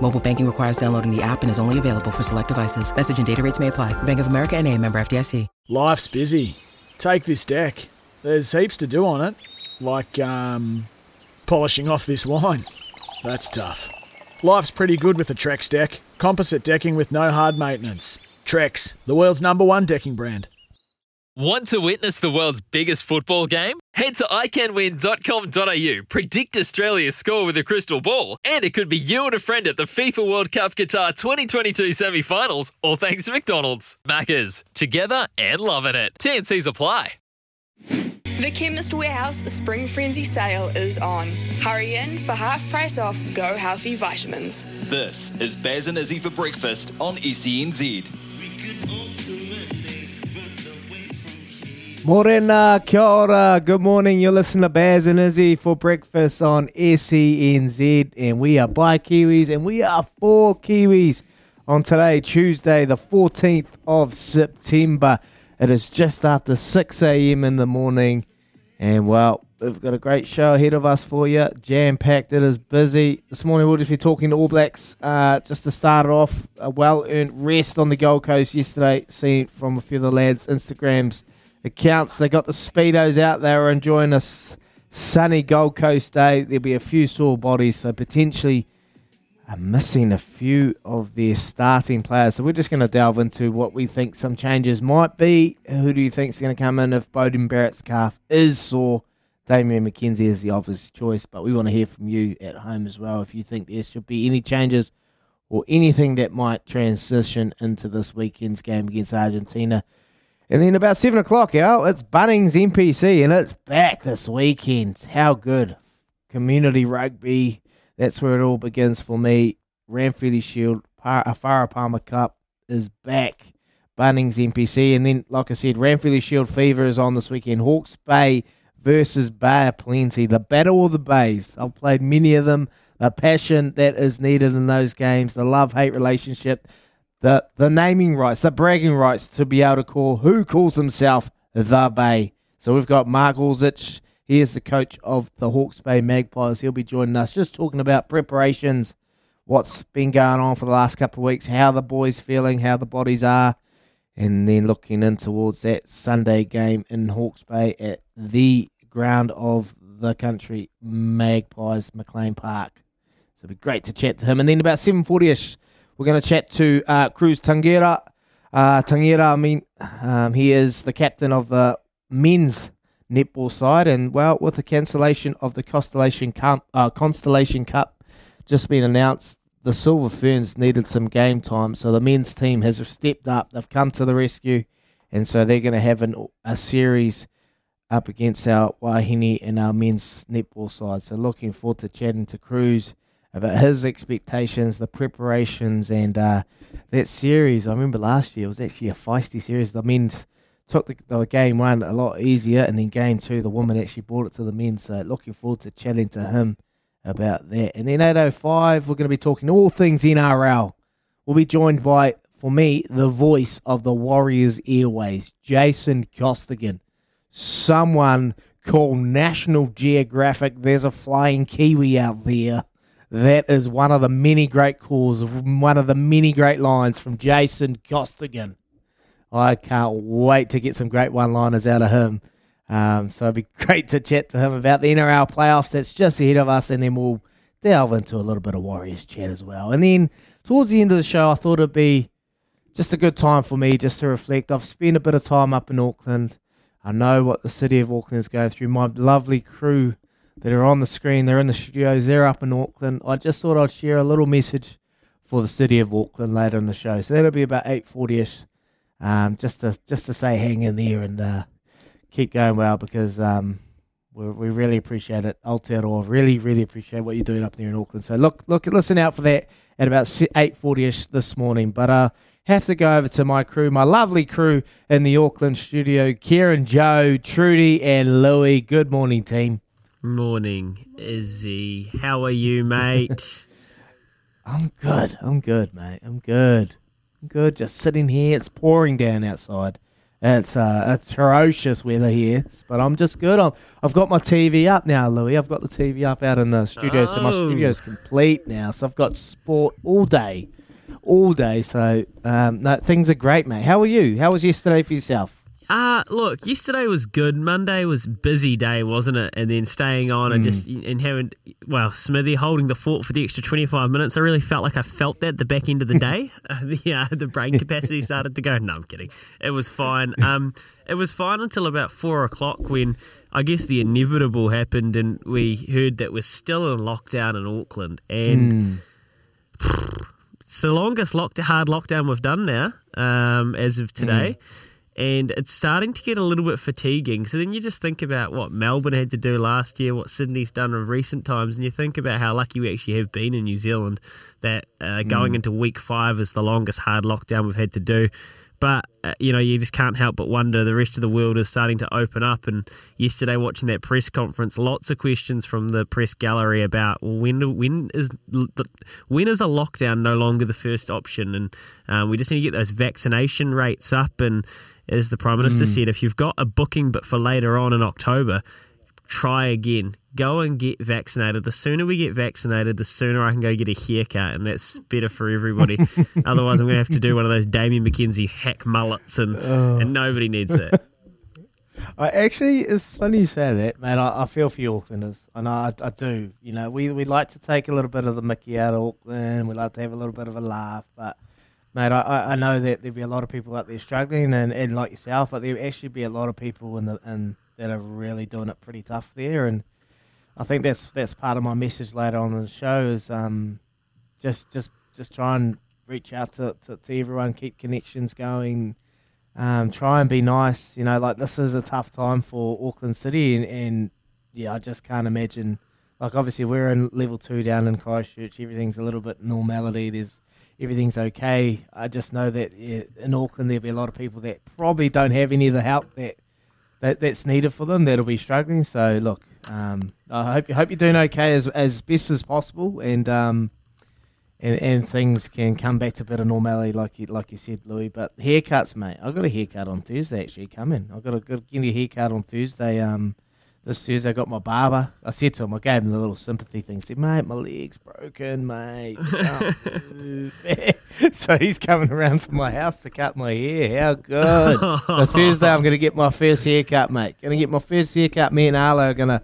Mobile banking requires downloading the app and is only available for select devices. Message and data rates may apply. Bank of America and a member FDIC. Life's busy. Take this deck. There's heaps to do on it, like um, polishing off this wine. That's tough. Life's pretty good with a Trex deck. Composite decking with no hard maintenance. Trex, the world's number one decking brand. Want to witness the world's biggest football game? Head to iCanWin.com.au, predict Australia's score with a crystal ball, and it could be you and a friend at the FIFA World Cup Qatar 2022 semi finals, all thanks to McDonald's. Maccas, together and loving it. TNC's apply. The Chemist Warehouse Spring Frenzy sale is on. Hurry in for half price off Go Healthy vitamins. This is Baz and Izzy for breakfast on E SENZ. Morena, kia ora. Good morning. You're listening to Baz and Izzy for breakfast on SENZ. And we are by Kiwis and we are for Kiwis on today, Tuesday, the 14th of September. It is just after 6 a.m. in the morning. And well, we've got a great show ahead of us for you. Jam packed, it is busy. This morning we'll just be talking to All Blacks uh, just to start it off. A well earned rest on the Gold Coast yesterday, seen from a few of the lads' Instagrams accounts. They got the Speedos out. They enjoying a s- sunny Gold Coast day. There'll be a few sore bodies, so potentially are missing a few of their starting players. So we're just going to delve into what we think some changes might be. Who do you think is going to come in if Beauden Barrett's calf is sore? Damian McKenzie is the obvious choice, but we want to hear from you at home as well if you think there should be any changes or anything that might transition into this weekend's game against Argentina. And then about 7 o'clock, Al, it's Bunnings NPC, and it's back this weekend. How good. Community rugby, that's where it all begins for me. Ranfurly Shield, Par- Afara uh, Palmer Cup is back. Bunnings NPC, and then, like I said, Ranfurly Shield Fever is on this weekend. Hawke's Bay versus Bay Plenty, the battle of the bays. I've played many of them. The passion that is needed in those games, the love hate relationship, the the naming rights, the bragging rights to be able to call who calls himself the Bay. So we've got Mark Ozich. He is the coach of the Hawke's Bay Magpies. He'll be joining us, just talking about preparations, what's been going on for the last couple of weeks, how the boys feeling, how the bodies are, and then looking in towards that Sunday game in Hawke's Bay at the ground of the country, Magpies, McLean Park. So it'll be great to chat to him. And then about 7.40ish, we're going to chat to uh, Cruz Tangira. Uh, Tangira, I mean, um, he is the captain of the men's netball side. And, well, with the cancellation of the Constellation Cup, uh, Constellation Cup just been announced, the Silver Ferns needed some game time. So the men's team has stepped up. They've come to the rescue. And so they're going to have an, a series up against our Wahine and our men's netball side. So looking forward to chatting to Cruz about his expectations, the preparations, and uh, that series. I remember last year it was actually a feisty series. The men's took the, the game one a lot easier, and then game two, the woman actually brought it to the men. So looking forward to chatting to him about that. And then 805, we're going to be talking all things NRL. We'll be joined by, for me, the voice of the Warriors Airways, Jason Costigan. Someone called National Geographic. There's a flying Kiwi out there. That is one of the many great calls, one of the many great lines from Jason Costigan. I can't wait to get some great one liners out of him. Um, so it'd be great to chat to him about the NRL playoffs that's just ahead of us, and then we'll delve into a little bit of Warriors chat as well. And then towards the end of the show, I thought it'd be just a good time for me just to reflect. I've spent a bit of time up in Auckland. I know what the city of Auckland is going through. My lovely crew that are on the screen, they're in the studios, they're up in Auckland. I just thought I'd share a little message for the city of Auckland later in the show. So that'll be about 8.40ish, um, just, to, just to say hang in there and uh, keep going well because um, we, we really appreciate it. Aotearoa, really, really appreciate what you're doing up there in Auckland. So look, look, listen out for that at about 8.40ish this morning. But uh, have to go over to my crew, my lovely crew in the Auckland studio, Kieran, Joe, Trudy, and Louis. Good morning, team. Morning, Izzy. How are you, mate? I'm good. I'm good, mate. I'm good. I'm good. Just sitting here. It's pouring down outside. It's uh, atrocious weather here, but I'm just good. I'm, I've got my TV up now, Louis. I've got the TV up out in the studio, oh. so my Oh. studio's complete now. So I've got sport all day, all day. So um, no, things are great, mate. How are you? How was yesterday for yourself? Uh, look, yesterday was good. Monday was busy day, wasn't it? And then staying on and just and having well, Smithy holding the fort for the extra twenty five minutes. I really felt like I felt that at the back end of the day. uh, the uh, the brain capacity started to go. No, I'm kidding. It was fine. Um, it was fine until about four o'clock when I guess the inevitable happened and we heard that we're still in lockdown in Auckland and. It's the longest lockdown, hard lockdown we've done now, um, as of today. And it's starting to get a little bit fatiguing. So then you just think about what Melbourne had to do last year, what Sydney's done in recent times, and you think about how lucky we actually have been in New Zealand that uh, going into week five is the longest hard lockdown we've had to do. But, uh, you know, you just can't help but wonder the rest of the world is starting to open up. And yesterday, watching that press conference, lots of questions from the press gallery about well, when when is when is a lockdown no longer the first option? And um, we just need to get those vaccination rates up. And as the Prime Minister said, if you've got a booking but for later on in October, try again. Go and get vaccinated. The sooner we get vaccinated, the sooner I can go get a haircut, and that's better for everybody. Otherwise, I'm going to have to do one of those Damian McKenzie hack mullets, and, oh. and nobody needs that. I actually, it's funny you say that, man. I, I feel for you Aucklanders. I know I, I do. You know, we, we like to take a little bit of the mickey out of Auckland. We like to have a little bit of a laugh. But, mate, I, I I know that there'll be a lot of people out there struggling, and, and like yourself, but there'll actually be a lot of people in the in, that are really doing it pretty tough there. And I think that's that's part of my message later on in the show is um, just just just try and reach out to, to, to everyone, keep connections going um, try and be nice. You know, like this is a tough time for Auckland City, and, and yeah, I just can't imagine. Like, obviously, we're in level two down in Christchurch. Everything's a little bit normality. There's everything's okay. I just know that yeah, in Auckland there'll be a lot of people that probably don't have any of the help that, that that's needed for them. That'll be struggling. So, look, um, I hope you hope you're doing okay as as best as possible, and um, and, and things can come back to a bit of normality, like you, like you said, Louis. But haircuts, mate. I got a haircut on Thursday. Actually, coming. I got a good get a haircut on Thursday. Um, this Thursday I got my barber. I said to him, I gave him the little sympathy thing. said, mate, my leg's broken, mate. So he's coming around to my house to cut my hair. How good! so Thursday I'm gonna get my first haircut, mate. Gonna get my first haircut. Me and Arlo are gonna.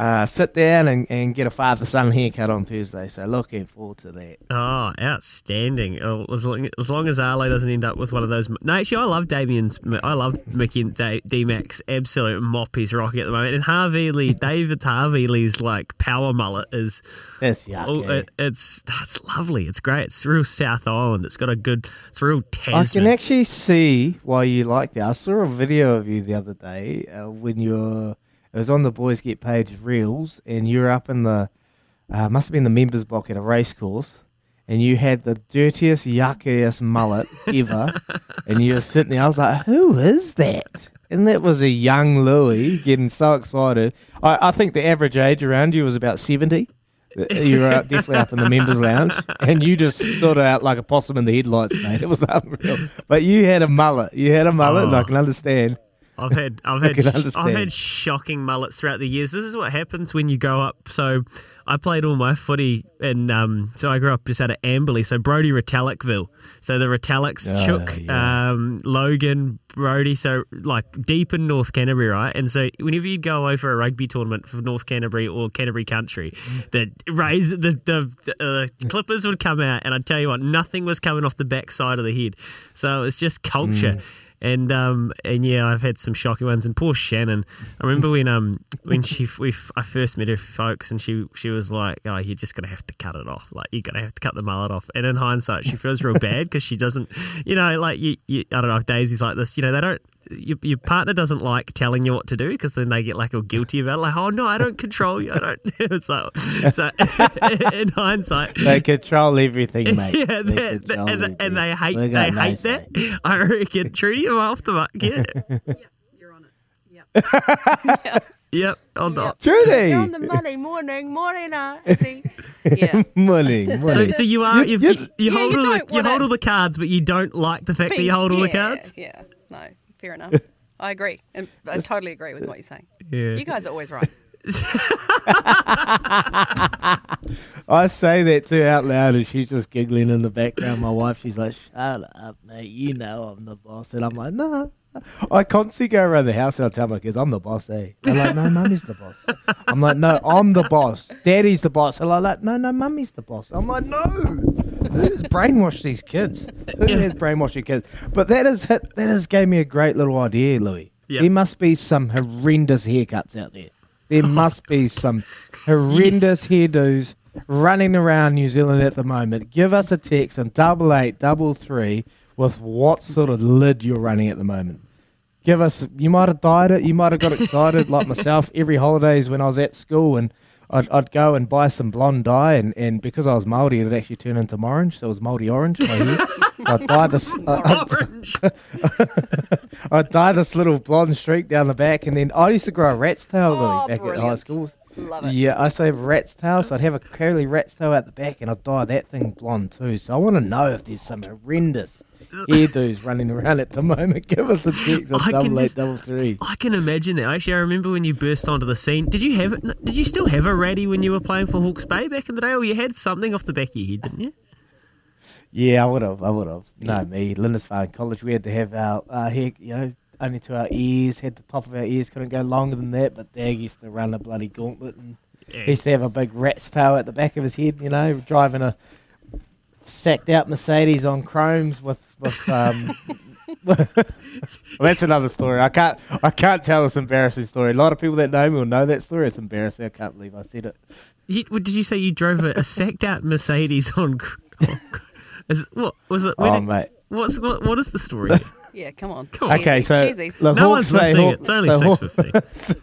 Uh, sit down and, and get a father son haircut on Thursday, so looking forward to that. Oh, outstanding! Oh, as, long, as long as Arlo doesn't end up with one of those. No, actually, I love Damian's. I love Mickey and D Max. Absolute mop he's rocking at the moment. And Havili, David Havili's like power mullet is. That's yucky. Oh, it, it's that's lovely. It's great. It's real South Island. It's got a good. It's real I can actually see why you like that. I saw a video of you the other day uh, when you're. It was on the Boys Get Paid reels, and you're up in the. Uh, must have been the members' block at a race course, and you had the dirtiest, yuckiest mullet ever, and you were sitting there. I was like, "Who is that?" And that was a young Louis getting so excited. I, I think the average age around you was about seventy. You were up- definitely up in the members' lounge, and you just stood out like a possum in the headlights, mate. It was unreal. But you had a mullet. You had a mullet, and I Oh. can understand. I've had I've had can I've had shocking mullets throughout the years. This is what happens when you grow up. So I played all my footy and um, so I grew up just out of Amberley, so Brodie Retallickville. So the Retallicks, Oh, Chook, yeah. um, Logan, Brodie, so like deep in North Canterbury, right? And so whenever you'd go over a rugby tournament for North Canterbury or Canterbury Country, the raise the the uh, clippers would come out, and I'd tell you what, nothing was coming off the back side of the head. So it was just culture. And um and yeah, I've had some shocking ones. And poor Shannon, I remember when um when she we I first met her folks, and she she was like, "Oh, you're just gonna have to cut it off. Like you're gonna have to cut the mullet off." And in hindsight, she feels real bad because she doesn't, you know, like you, you I don't know if Daisy's like this. You know, they don't. Your, your partner doesn't like telling you what to do because then they get like all guilty about it. Like, oh no, I don't control you. I don't. it's like so. in hindsight, They control everything, mate. yeah, They that, control and, everything. and they hate they got no hate say. that. I reckon Trudy, am I off the mark? Yeah. You're on it. Yep. Yep. On the, Trudy. You're on the money. Morning, morning, uh, see? Yeah. Morning, morning. So, so you are you, You- you, you Yeah, hold you all the you hold all the cards, but you don't like the fact that you hold all the yeah, cards. Yeah, no, fair enough. I agree. And I totally agree with what you're saying. Yeah. You guys are always right. I say that too out loud, and she's just giggling in the background. My wife, she's like, "Shut up, mate. You know I'm the boss." And I'm like, "No." I constantly go around the house and I tell my kids, "I'm the boss." Eh? They're like, "No, mummy's the boss." I'm like, "No, I'm the boss. Daddy's the boss." And I'm like, "No, no, mummy's the boss." I'm like, "No." Who's brainwashed these kids? Who has brainwashed your kids? But that is hit, that has gave me a great little idea, Louis. Yep. There must be some horrendous haircuts out there. There oh, must be some horrendous hairdos running around New Zealand at the moment. Give us a text on double eight double three with what sort of lid you're running at the moment. Give us. You might have dyed it. You might have got excited like myself. Every holidays when I was at school and. I'd, I'd go and buy some blonde dye, and, and because I was Māori, it'd actually turn into orange. So it was Māori orange. I'd dye this. I- I'd- Orange. I dyed this little blonde streak down the back, and then I used to grow a rat's tail Oh, back at high school. Love it. Yeah, I used to have a rat's tail, so I'd have a curly rat's tail at the back, and I'd dye that thing blonde too. So I want to know if there's some horrendous hairdos running around at the moment. Give us a text on I can double eight just- double three. I can imagine that. Actually, I remember when you burst onto the scene. Did you have it? Did you still have a ratty when you were playing for Hawke's Bay back in the day, or you had something off the back of your head, didn't you? Yeah, I would have. I would have. No, me, Lindisfarne College, we had to have our uh, hair, you know, only to our ears, had the top of our ears, couldn't go longer than that, but Dag used to run a bloody gauntlet and Yeah. he used to have a big rat's tail at the back of his head, you know, driving a sacked out Mercedes on chromes with, with um, well, that's another story. I can't I can't tell this embarrassing story. A lot of people that know me will know that story. It's embarrassing. I can't believe I said it. You, what, did you say you drove a, a sacked out Mercedes on? on Is, what was it? Oh, it- mate. What's what? What is the story? Yeah, come on. Come on. Okay, so Cheesies. look, no Hawke's one's Bay- listening. Hawk- It's only so six Hawk-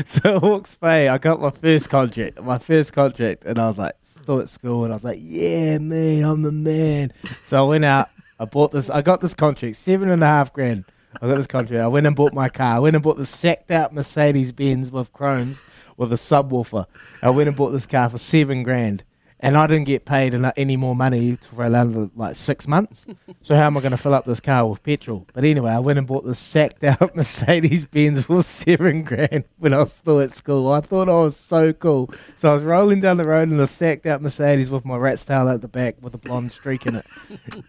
fifty. so Hawke's Bay, I got my first contract, my first contract, and I was like, still at school, and I was like, yeah, me, I'm the man. So I went out, I bought this, I got this contract, seven and a half grand. I got this contract. I went and bought my car. I went and bought the sacked out Mercedes Benz with chromes with a subwoofer. I went and bought this car for seven grand. And I didn't get paid any more money for another like six months. So how am I going to fill up this car with petrol? But anyway, I went and bought this sacked out Mercedes Benz for seven grand when I was still at school. I thought I was so cool. So I was rolling down the road in a sacked out Mercedes with my rat's tail at the back with a blonde streak in it.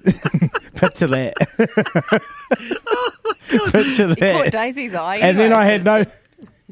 Picture that. oh my Picture You caught that. Daisy's eye. And then I had no.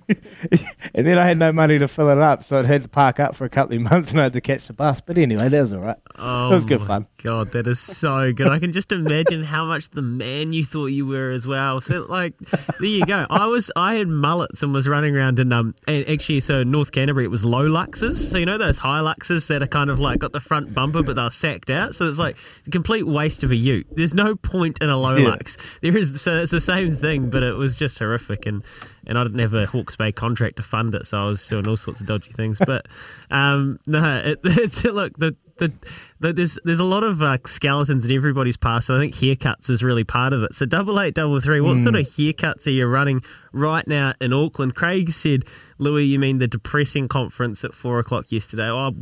And then I had no money to fill it up, so I had to park up for a couple of months and I had to catch the bus. But anyway, that was all right. Oh, it was good my fun. God, that is so good. I can just imagine how much the man you thought you were as well. So, like, there you go. I was, I had mullets and was running around in um, and actually, so North Canterbury, it was low luxes. So you know those high luxes that are kind of like got the front bumper, but they're sacked out. So it's like a complete waste of a Ute. There's no point in a low Yeah. lux. There is, so it's the same thing, but it was just horrific and. And I didn't have a Hawke's Bay contract to fund it, so I was doing all sorts of dodgy things. But um, no, it, it's look the the, the there's there's a lot of uh, skeletons in everybody's past, and I think haircuts is really part of it. So double eight double three, what sort of haircuts are you running right now in Auckland? Craig said, Louis, you mean the depressing conference at four o'clock yesterday? Oh,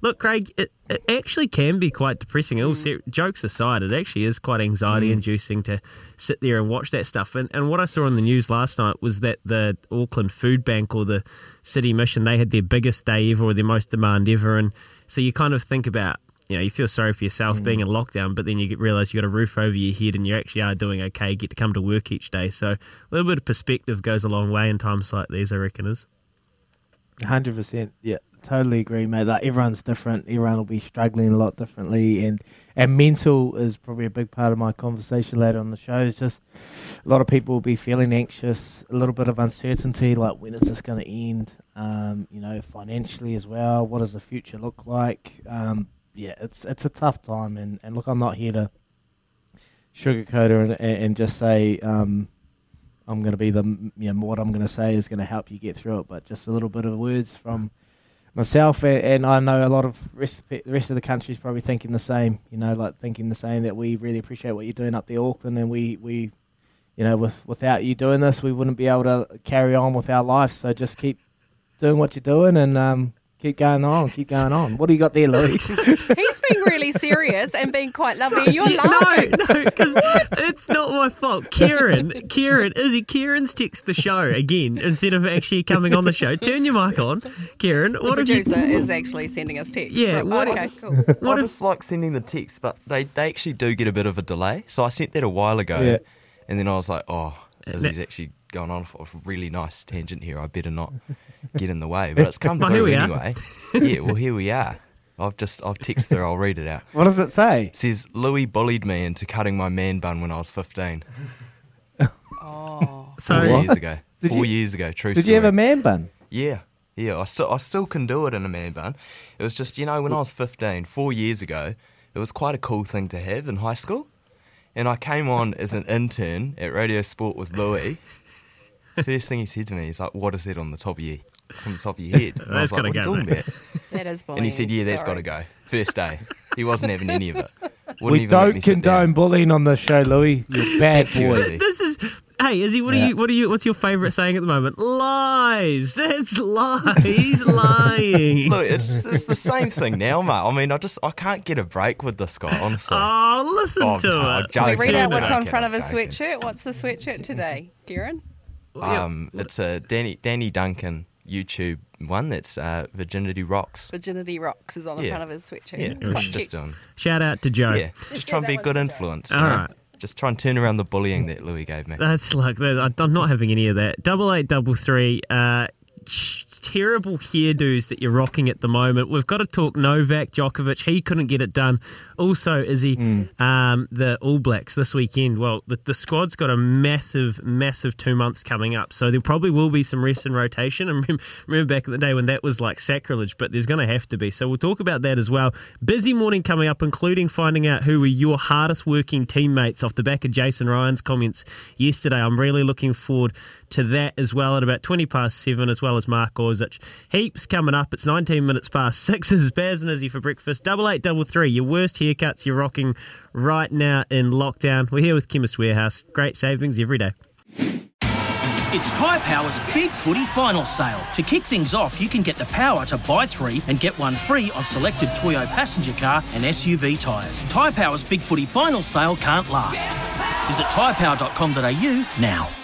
Look, Craig, it, it actually can be quite depressing. All mm. ser- jokes aside, it actually is quite anxiety inducing mm. to sit there and watch that stuff. And, and what I saw on the news last night was that the Auckland Food Bank or the City Mission, they had their biggest day ever or their most demand ever. And so you kind of think about, you know, you feel sorry for yourself mm. being in lockdown, but then you realize you've got a roof over your head and you actually are doing okay, get to come to work each day. So a little bit of perspective goes a long way in times like these, I reckon, is. Hundred percent. Yeah, totally agree, mate. Like everyone's different. Everyone will be struggling a lot differently, and and mental is probably a big part of my conversation later on the show. It's just a lot of people will be feeling anxious, a little bit of uncertainty, like when is this going to end? Um, you know, financially as well. What does the future look like? Um, yeah, it's it's a tough time, and and look, I'm not here to sugarcoat it and, and just say. Um, I'm going to be the you know what I'm going to say is going to help you get through it. But just a little bit of words from myself, and, and I know a lot of rest the rest of the country is probably thinking the same. You know, like thinking the same that we really appreciate what you're doing up there, Auckland, and we we you know with without you doing this, we wouldn't be able to carry on with our life. So just keep doing what you're doing and um, keep going on, keep going on. What do you got there, Louis? He's being really serious and being quite lovely. You're Yeah, laughing. No, no, because it's not my fault. Kieran, Kieran, Izzy, Kieran's text the show again instead of actually coming on the show. Turn your mic on, Kieran. The What have you? producer is actually sending us texts. Yeah, Right, what- okay, cool. What I if- just like sending the text, but they, they actually do get a bit of a delay. So I sent that a while ago, Yeah. and then I was like, oh, Izzy's that- actually going on for a really nice tangent here. I better not get in the way. But it's come Well, oh, here through we anyway. yeah, well, here we are. I've just I've texted her. I'll read it out. what does it say? It says Louis bullied me into cutting my man bun when I was 15. Oh. So Four years ago. Did Four you- years ago. True Did story. you have a man bun? Yeah, yeah. I still, I still can do it in a man bun. It was just, you know, when I was 15, four years ago, it was quite a cool thing to have in high school. And I came on as an intern at Radio Sport with Louis. First thing he said to me, he's like, "What is that on the top of your, on the top of your head?" And I was like, gotta "What are you talking about?" That is bullying. And he said, "Yeah, that's got to go." First day, he wasn't having any of it. Wouldn't we even don't condone bullying on the show, Louis. You're bad Thank you, boy. Izzy. this is. Hey, Izzy, what are you? What are you? What's your favourite saying at the moment? Lies. That's lies. He's lying. Look, it's it's the same thing now, mate. I mean, I just I can't get a break with this guy, honestly. Oh, listen Oh, to I'm it. Can we joking, read out what's on front of his sweatshirt? What's the sweatshirt today, Kieran? Um, it's a Danny Danny Duncan YouTube one that's uh, Virginity Rocks. Virginity Rocks is on the Yeah. front of his sweatshirt. Yeah, It's quite just cute. doing. Shout out to Joe. Yeah, just try and be a good influence. you know? right. Just try and turn around the bullying that Louis gave me. That's like. I'm not having any of that. Double eight, double three. Uh, sh- terrible hairdos that you're rocking at the moment. We've got to talk Novak Djokovic. He couldn't get it done. Also, is he um, the All Blacks this weekend? Well, the, the squad's got a massive, massive two months coming up, so there probably will be some rest and rotation. And remember, remember back in the day when that was like sacrilege, but there's going to have to be. So we'll talk about that as well. Busy morning coming up, including finding out who were your hardest working teammates off the back of Jason Ryan's comments yesterday. I'm really looking forward to that as well at about 20 past seven, as well as Mark Ozich. Heaps coming up. It's 19 minutes past six. This is Baz and Izzy for breakfast. Double eight, double three. Your worst haircuts you're rocking right now in lockdown. We're here with Chemist Warehouse. Great savings every day. It's Tyre Power's Big Footy Final Sale. To kick things off, you can get the power to buy three and get one free on selected Toyo passenger car and SUV tyres. Tyre Power's Big Footy Final Sale can't last. Visit tyrepower.com.au now.